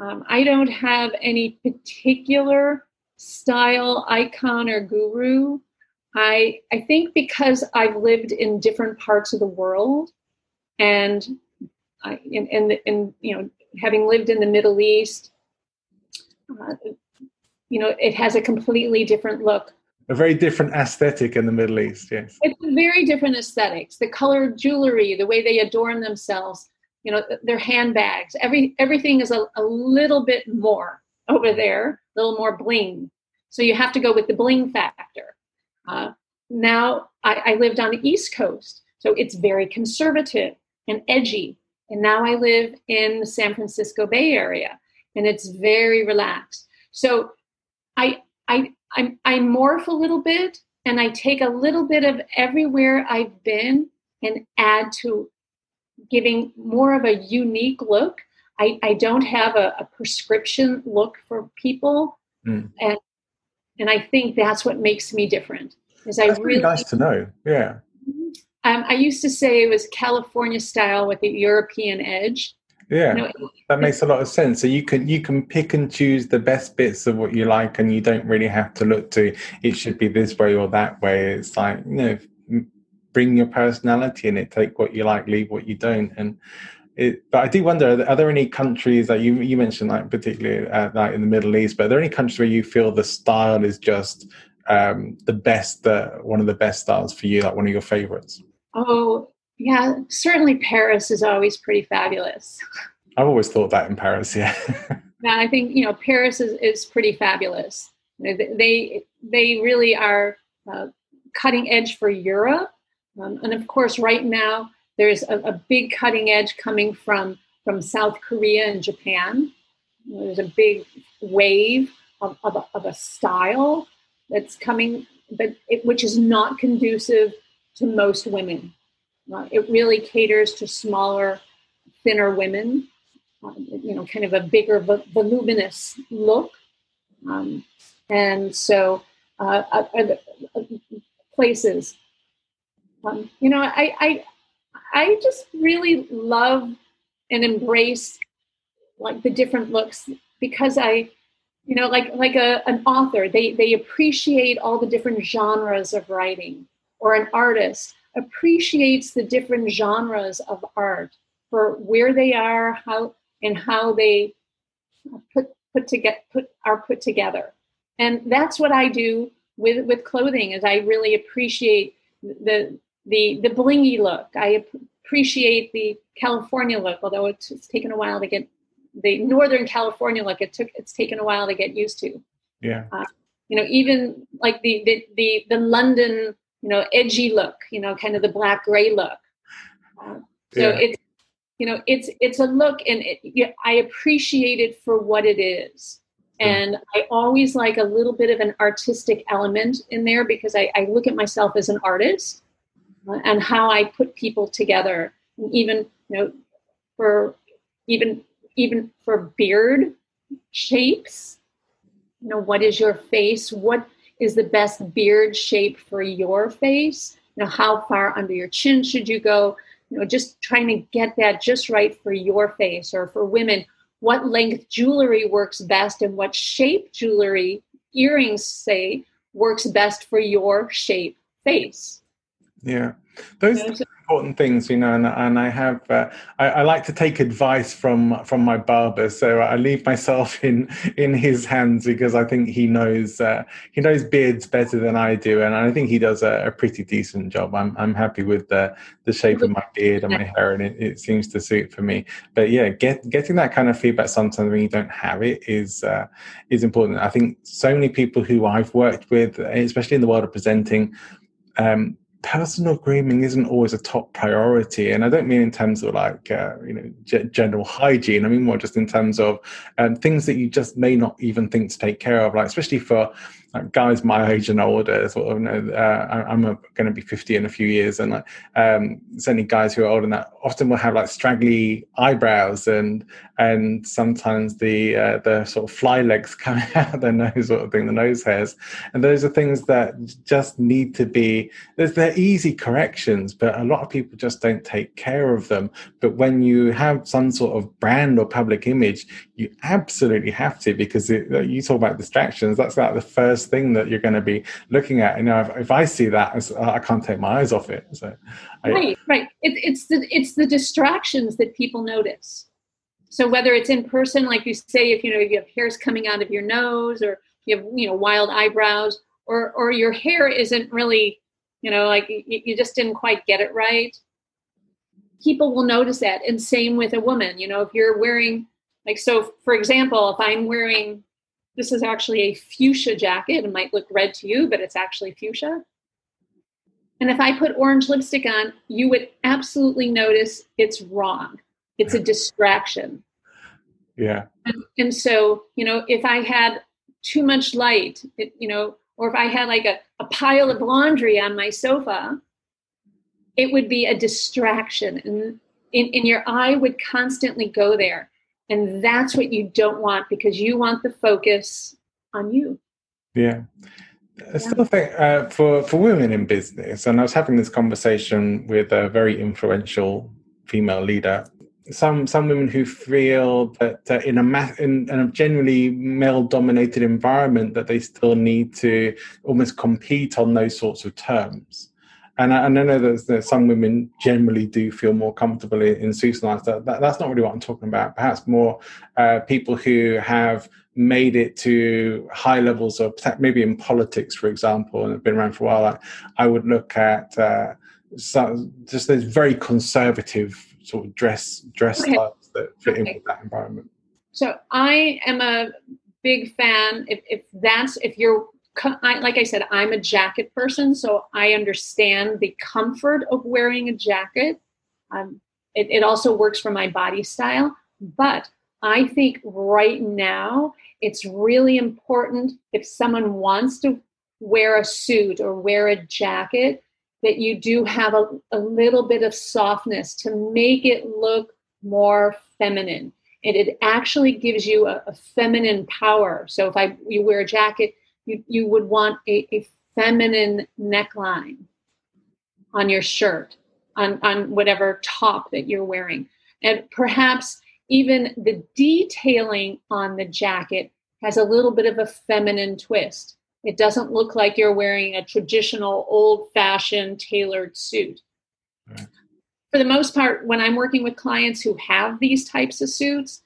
Speaker 2: Um, i don't have any particular style icon or guru. I i think because i've lived in different parts of the world and i in in, in you know having lived in the middle east uh, you know, it has a completely different look.
Speaker 1: A very different aesthetic in the Middle East, yes.
Speaker 2: It's very different aesthetics. The color jewelry, the way they adorn themselves, you know, their handbags, every everything is a, a little bit more over there, a little more bling. So you have to go with the bling factor. Uh, now I, I lived on the East Coast, so it's very conservative and edgy. And now I live in the San Francisco Bay Area, and it's very relaxed. So I I I, I morph a little bit and I take a little bit of everywhere I've been and add to giving more of a unique look. I, I don't have a, a prescription look for people, mm. and and I think that's what makes me different.
Speaker 1: Is I really nice to know. Yeah.
Speaker 2: Um, I used to say it was California style with the European edge,
Speaker 1: yeah, you know, that makes a lot of sense. So you can you can pick and choose the best bits of what you like, and you don't really have to look to it should be this way or that way. It's like you know, bring your personality in it. Take what you like, leave what you don't, and. It, but I do wonder: are there any countries that you you mentioned, like particularly uh, like in the Middle East? But are there any countries where you feel the style is just um, the best, uh, one of the best styles for you, like one of your favorites?
Speaker 2: Oh, yeah, certainly Paris is always pretty fabulous.
Speaker 1: I've always thought that in Paris, yeah.
Speaker 2: yeah, I think you know Paris is, is pretty fabulous. They they really are uh, cutting edge for Europe, um, and of course, right now there's a, a, big cutting edge coming from from South Korea and Japan. There's a big wave of, of, a, of a style that's coming, but it, which is not conducive to most women. Uh, it really caters to smaller, thinner women, uh, you know, kind of a bigger, voluminous look. Um, and so, uh, uh, uh places, um, you know, I, I, I just really love and embrace like the different looks because I, you know, like like a, an author, they they appreciate all the different genres of writing, or an artist appreciates the different genres of art for where they are, how and how they put put together put are put together. And that's what I do with with clothing is I really appreciate the the the blingy look. I appreciate the California look, although it's, it's taken a while to get the Northern California look. It took it's taken a while to get used to.
Speaker 1: Yeah. Uh,
Speaker 2: you know, even like the the the, the London you know, edgy look, you know, kind of the black gray look. Uh, so yeah. it's, you know, it's it's a look, and it, I appreciate it for what it is. And I always like a little bit of an artistic element in there because I, I look at myself as an artist uh, and how I put people together. And even you know, for even even for beard shapes, you know, what is your face? What is the best beard shape for your face. You know, how far under your chin should you go? You know, just trying to get that just right for your face or for women. What length jewelry works best and what shape jewelry, earrings, say, works best for your shape face.
Speaker 1: Yeah. Those so, important things, you know, and, and I have uh, I, I, like to take advice from from my barber, so I leave myself in in his hands because I think he knows uh, he knows beards better than I do, and I think he does a, a pretty decent job. I'm I'm happy with the the shape of my beard and my hair, and it, it seems to suit for me. But yeah, get getting that kind of feedback sometimes when you don't have it is uh, is important. I think so many people who I've worked with, especially in the world of presenting. Um, personal grooming isn't always a top priority and i don't mean in terms of like uh, you know g- general hygiene i mean more just in terms of um, things that you just may not even think to take care of like especially for like guys my age and older, sort of, know, uh, I'm going to be 50 in a few years, and like um, certainly guys who are older than that often will have like straggly eyebrows, and and sometimes the uh, the sort of fly legs coming out of their nose, sort of thing, the nose hairs, and those are things that just need to be. They're easy corrections, but a lot of people just don't take care of them. But when you have some sort of brand or public image, you absolutely have to because it, you talk about distractions. That's like the first thing that you're going to be looking at. You know, if, if I see that, uh, I can't take my eyes off it. So,
Speaker 2: I, right, right. It, it's the it's the distractions that people notice. So whether it's in person, like you say, if you know if you have hairs coming out of your nose, or you have you know wild eyebrows, or or your hair isn't really, you know, like you, you just didn't quite get it right. People will notice that, and same with a woman. You know, if you're wearing like so, for example, if I'm wearing this is actually a fuchsia jacket. It might look red to you, but it's actually fuchsia. And if I put orange lipstick on, you would absolutely notice it's wrong. It's a distraction.
Speaker 1: Yeah.
Speaker 2: And, and so, you know, if I had too much light, it, you know, or if I had like a, a pile of laundry on my sofa, it would be a distraction. And, in, in your eye would constantly go there. And that's what you don't want because you want the focus on you.
Speaker 1: Yeah. I still think uh, for for women in business, and I was having this conversation with a very influential female leader. Some some women who feel that uh, in a ma- in, in a generally male dominated environment that they still need to almost compete on those sorts of terms and I, and I know that there's some women generally do feel more comfortable in, in suits and that, that, That's not really what I'm talking about. Perhaps more uh, people who have made it to high levels of maybe in politics, for example, and have been around for a while. I, I would look at uh, some, just those very conservative sort of dress dress okay. styles that fit okay. in with that environment.
Speaker 2: So I am a big fan. If, if that's if you're I, like I said, I'm a jacket person, so I understand the comfort of wearing a jacket. Um, it, it also works for my body style, but I think right now it's really important if someone wants to wear a suit or wear a jacket that you do have a, a little bit of softness to make it look more feminine. And it actually gives you a, a feminine power. So if I you wear a jacket, you, you would want a, a feminine neckline on your shirt, on, on whatever top that you're wearing. And perhaps even the detailing on the jacket has a little bit of a feminine twist. It doesn't look like you're wearing a traditional old fashioned tailored suit. Right. For the most part, when I'm working with clients who have these types of suits,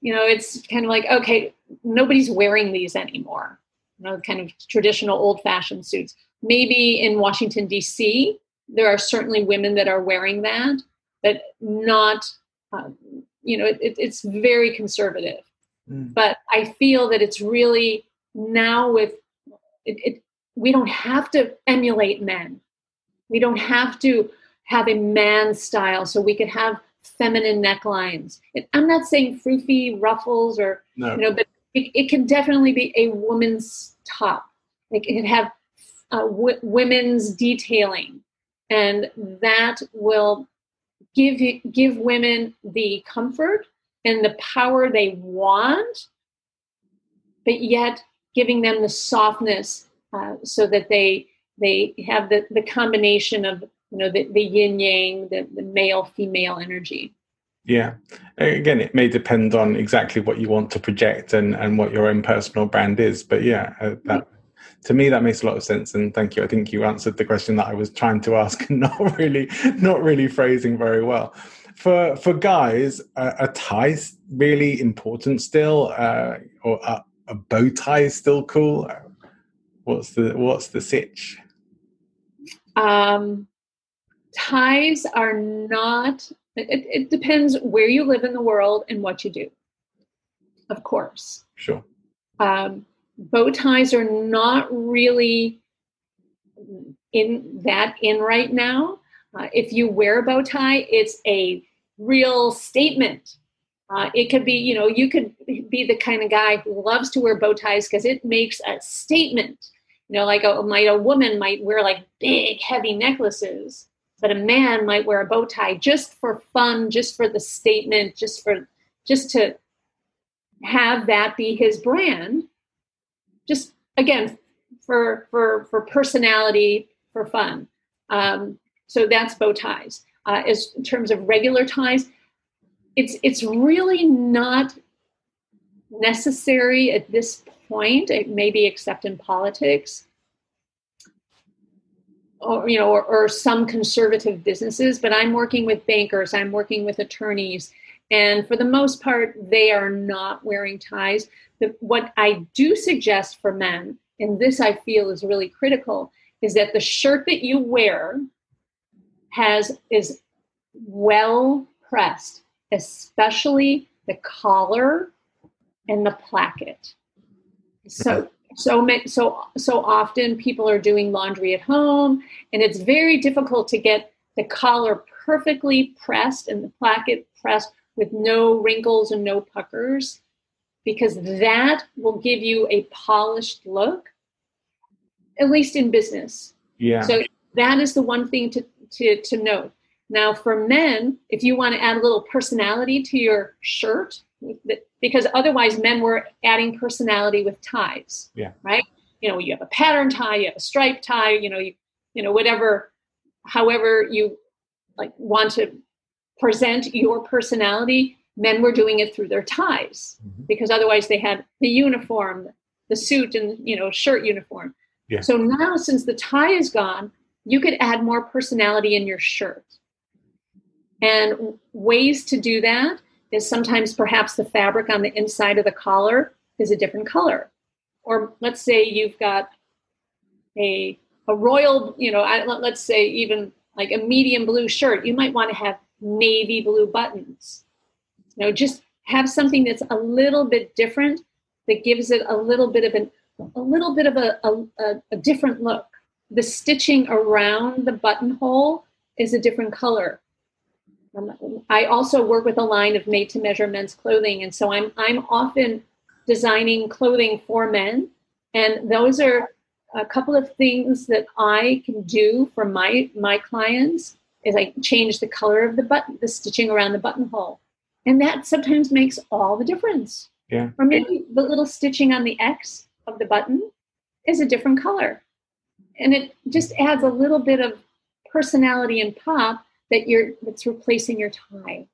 Speaker 2: you know, it's kind of like, okay, nobody's wearing these anymore know, kind of traditional old fashioned suits. Maybe in Washington, D.C., there are certainly women that are wearing that, but not, um, you know, it, it's very conservative. Mm. But I feel that it's really now with it, it, we don't have to emulate men. We don't have to have a man style, so we could have feminine necklines. I'm not saying froofy ruffles or no. you know, but it, it can definitely be a woman's top. It can have uh, w- women's detailing, and that will give give women the comfort and the power they want, but yet giving them the softness uh, so that they they have the, the combination of you know the, the yin yang, the, the male female energy.
Speaker 1: Yeah. Again, it may depend on exactly what you want to project and, and what your own personal brand is. But yeah, uh, that to me that makes a lot of sense. And thank you. I think you answered the question that I was trying to ask and not really not really phrasing very well. For for guys, uh, a tie really important still, uh, or a, a bow tie is still cool. What's the what's the sitch?
Speaker 2: Um, ties are not it, it depends where you live in the world and what you do, of course.
Speaker 1: Sure.
Speaker 2: Um, bow ties are not really in that in right now. Uh, if you wear a bow tie, it's a real statement. Uh, it could be, you know, you could be the kind of guy who loves to wear bow ties because it makes a statement. You know, like a, might a woman might wear like big, heavy necklaces, but a man might wear a bow tie just for fun, just for the statement, just for just to have that be his brand. Just again for for for personality, for fun. Um, so that's bow ties. Uh, as in terms of regular ties, it's it's really not necessary at this point. It may be except in politics or you know or, or, some conservative businesses but i'm working with bankers i'm working with attorneys and for the most part they are not wearing ties. But what i do suggest for men and this i feel is really critical is that the shirt that you wear has is well pressed especially the collar and the placket. So so so so often people are doing laundry at home and it's very difficult to get the collar perfectly pressed and the placket pressed with no wrinkles and no puckers because that will give you a polished look at least in business.
Speaker 1: Yeah.
Speaker 2: So that is the one thing to to, to note. Now for men if you want to add a little personality to your shirt because otherwise men were adding personality with ties.
Speaker 1: Yeah.
Speaker 2: Right. You know, you have a pattern tie, you have a stripe tie, you know, you you know whatever, however you like want to present your personality. Men were doing it through their ties mm-hmm. because otherwise they had the uniform, the suit, and you know shirt uniform.
Speaker 1: Yeah.
Speaker 2: So now, since the tie is gone, you could add more personality in your shirt. And ways to do that is sometimes perhaps the fabric on the inside of the collar is a different color. Or let's say you've got a, a royal, you know, let's say even like a medium blue shirt, you might want to have navy blue buttons. You know, just have something that's a little bit different that gives it a little bit of an a little bit of a, a, a different look. The stitching around the buttonhole is a different color. Um, I also work with a line of made to measure men's clothing. And so I'm, I'm often designing clothing for men. And those are a couple of things that I can do for my, my clients is I change the color of the button, the stitching around the buttonhole. And that sometimes makes all the difference.
Speaker 1: Yeah.
Speaker 2: Or maybe the little stitching on the X of the button is a different color. And it just adds a little bit of personality and pop that you're that's replacing your tie.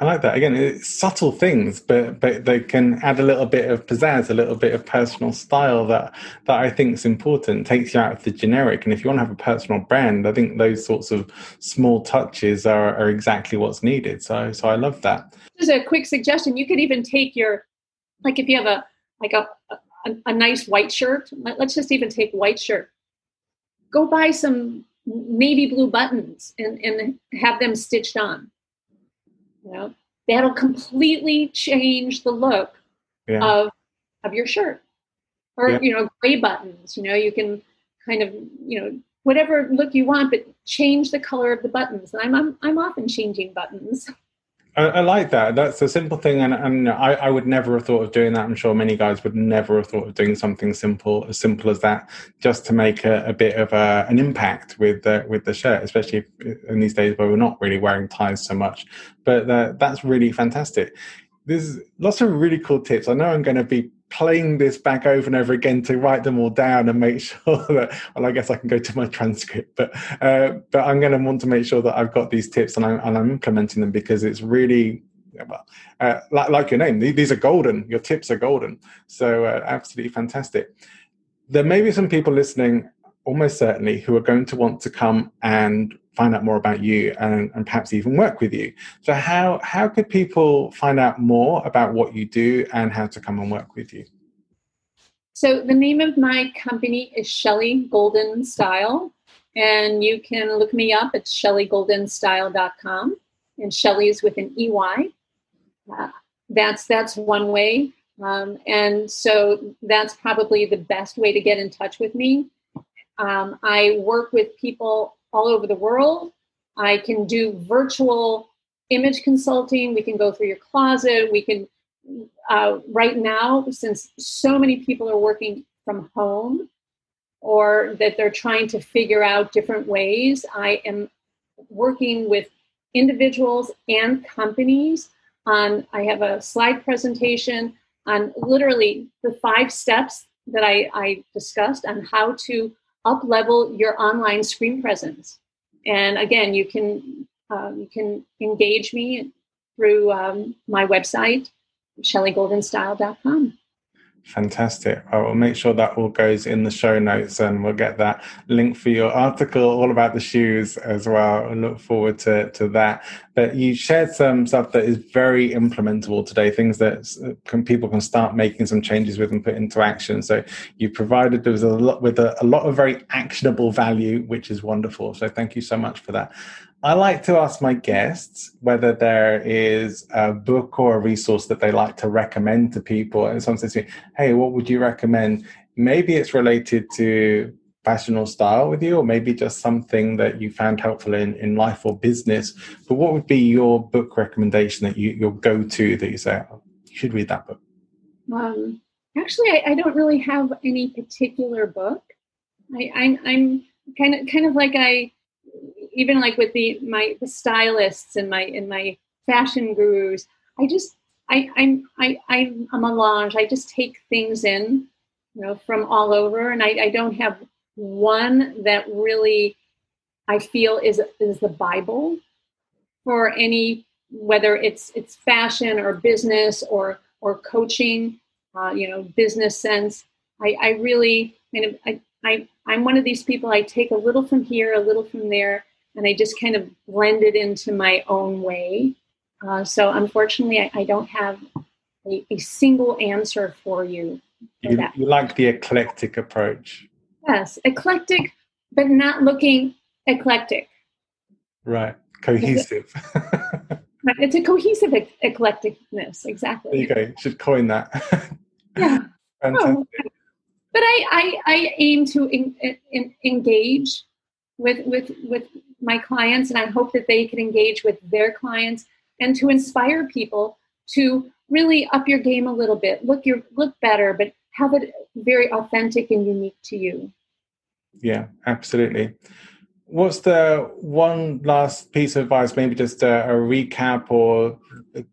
Speaker 1: I like that. Again, it's subtle things, but but they can add a little bit of pizzazz, a little bit of personal style that that I think is important. Takes you out of the generic. And if you want to have a personal brand, I think those sorts of small touches are, are exactly what's needed. So so I love that.
Speaker 2: Just a quick suggestion. You could even take your like if you have a like a a, a nice white shirt. Let's just even take white shirt. Go buy some navy blue buttons and, and have them stitched on. You know, that'll completely change the look yeah. of of your shirt. Or, yeah. you know, gray buttons. You know, you can kind of, you know, whatever look you want, but change the color of the buttons. And I'm I'm, I'm often changing buttons.
Speaker 1: I, I, like that. That's a simple thing, and, and I, I, would never have thought of doing that. I'm sure many guys would never have thought of doing something simple, as simple as that, just to make a, a bit of a, an impact with the, with the shirt, especially in these days where we're not really wearing ties so much. But uh, that's really fantastic. There's lots of really cool tips. I know I'm going to be playing this back over and over again to write them all down and make sure that well i guess i can go to my transcript but uh, but i'm going to want to make sure that i've got these tips and i'm, and I'm implementing them because it's really well, uh, like, like, your name these are golden. Your tips are golden. So uh, absolutely fantastic. There may be some people listening almost certainly who are going to want to come and find out more about you and, and perhaps even work with you. So how how could people find out more about what you do and how to come and work with you?
Speaker 2: So the name of my company is Shelly Golden Style, and you can look me up at shellygoldenstyle.com. And Shelly is with an EY. Uh, that's that's one way. Um, and so that's probably the best way to get in touch with me. Um, I work with people all over the world. I can do virtual image consulting. We can go through your closet. We can, uh, right now, since so many people are working from home or that they're trying to figure out different ways, I am working with individuals and companies on, I have a slide presentation on literally the five steps that I, I discussed on how to up level your online screen presence. And again, you can um, you can engage me through um, my website, shellygoldenstyle.com.
Speaker 1: Fantastic. I will make sure that all goes in the show notes and we'll get that link for your article all about the shoes as well. I look forward to, to that. But you shared some stuff that is very implementable today, things that can, people can start making some changes with and put into action. So you provided us a lot with a, a lot of very actionable value, which is wonderful. So thank you so much for that. I like to ask my guests whether there is a book or a resource that they like to recommend to people. And someone says to me, Hey, what would you recommend? Maybe it's related to fashion or style with you, or maybe just something that you found helpful in, in life or business. But what would be your book recommendation that you your go to that you say, oh, you should read that book?
Speaker 2: Um, actually, I, I, don't really have any particular book. I, I'm, I'm kind of kind of like I even like with the my the stylists and my and my fashion gurus, I just I I'm I I'm a melange. I just take things in, you know, from all over, and I, I don't have one that really I feel is is the Bible for any whether it's it's fashion or business or or coaching, uh, you know, business sense. I, I really, I, I, I, I'm one of these people. I take a little from here, a little from there, and I just kind of blend it into my own way. Uh, so unfortunately, I, I don't have a, a, single answer for you.
Speaker 1: For you, you like the eclectic approach.
Speaker 2: Yes, eclectic, but not looking eclectic.
Speaker 1: Right, cohesive.
Speaker 2: it's a cohesive eclecticness, exactly.
Speaker 1: There you go. You should coin that.
Speaker 2: yeah. Oh, but I, I, I aim to in, in, engage with with with my clients and I hope that they can engage with their clients and to inspire people to really up your game a little bit. Look your look better, but have it very authentic and unique to you.
Speaker 1: Yeah, absolutely. What's the one last piece of advice? Maybe just a, a recap or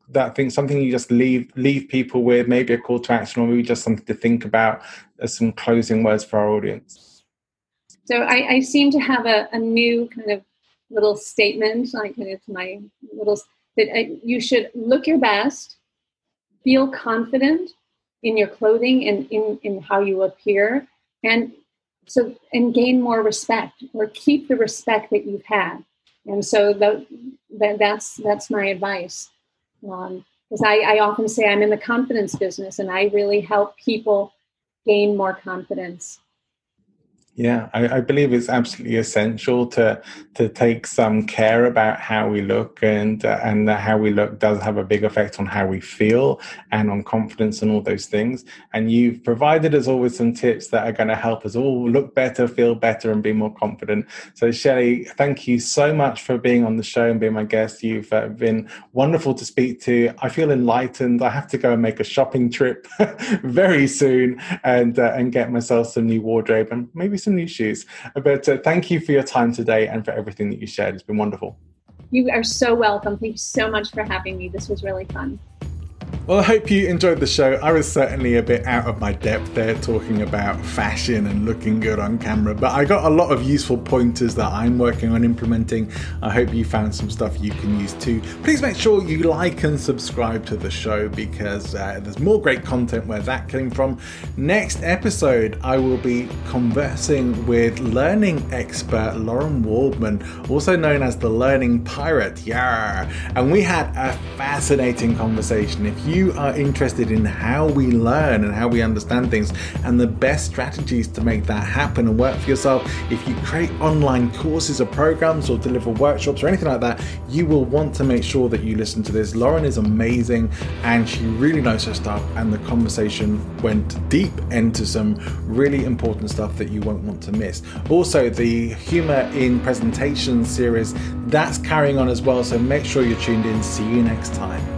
Speaker 1: that thing, something you just leave leave people with. Maybe a call to action, or maybe just something to think about as some closing words for our audience.
Speaker 2: So I, I seem to have a, a new kind of little statement, like it's my little that uh, you should look your best, feel confident in your clothing and in, in how you appear, and so and gain more respect or keep the respect that you've had. And so that, that that's that's my advice. Um, because I, I often say I'm in the confidence business and I really help people gain more confidence
Speaker 1: yeah, I, I, believe it's absolutely essential to to take some care about how we look, and uh, and how we look does have a big effect on how we feel and on confidence and all those things. And you've provided us all with some tips that are going to help us all look better, feel better, and be more confident. So, Shelly, thank you so much for being on the show and being my guest. You've uh, been wonderful to speak to. I feel enlightened. I have to go and make a shopping trip very soon and uh, and get myself some new wardrobe and maybe some new shoes. But uh, thank you for your time today and for everything that you shared. It's been wonderful.
Speaker 2: You are so welcome. Thank you so much for having me. This was really fun.
Speaker 1: Well, I hope you enjoyed the show. I was certainly a bit out of my depth there talking about fashion and looking good on camera, but I got a lot of useful pointers that I'm working on implementing. I hope you found some stuff you can use too. Please make sure you like and subscribe to the show because uh, there's more great content where that came from. Next episode, I will be conversing with learning expert Lauren Waldman, also known as the Learning Pirate. Yeah, and we had a fascinating conversation. If you you are interested in how we learn and how we understand things and the best strategies to make that happen and work for yourself, if you create online courses or programs or deliver workshops or anything like that, you will want to make sure that you listen to this. Lauren is amazing and she really knows her stuff, and the conversation went deep into some really important stuff that you won't want to miss. Also, the humor in presentation series that's carrying on as well, so make sure you're tuned in. See you next time.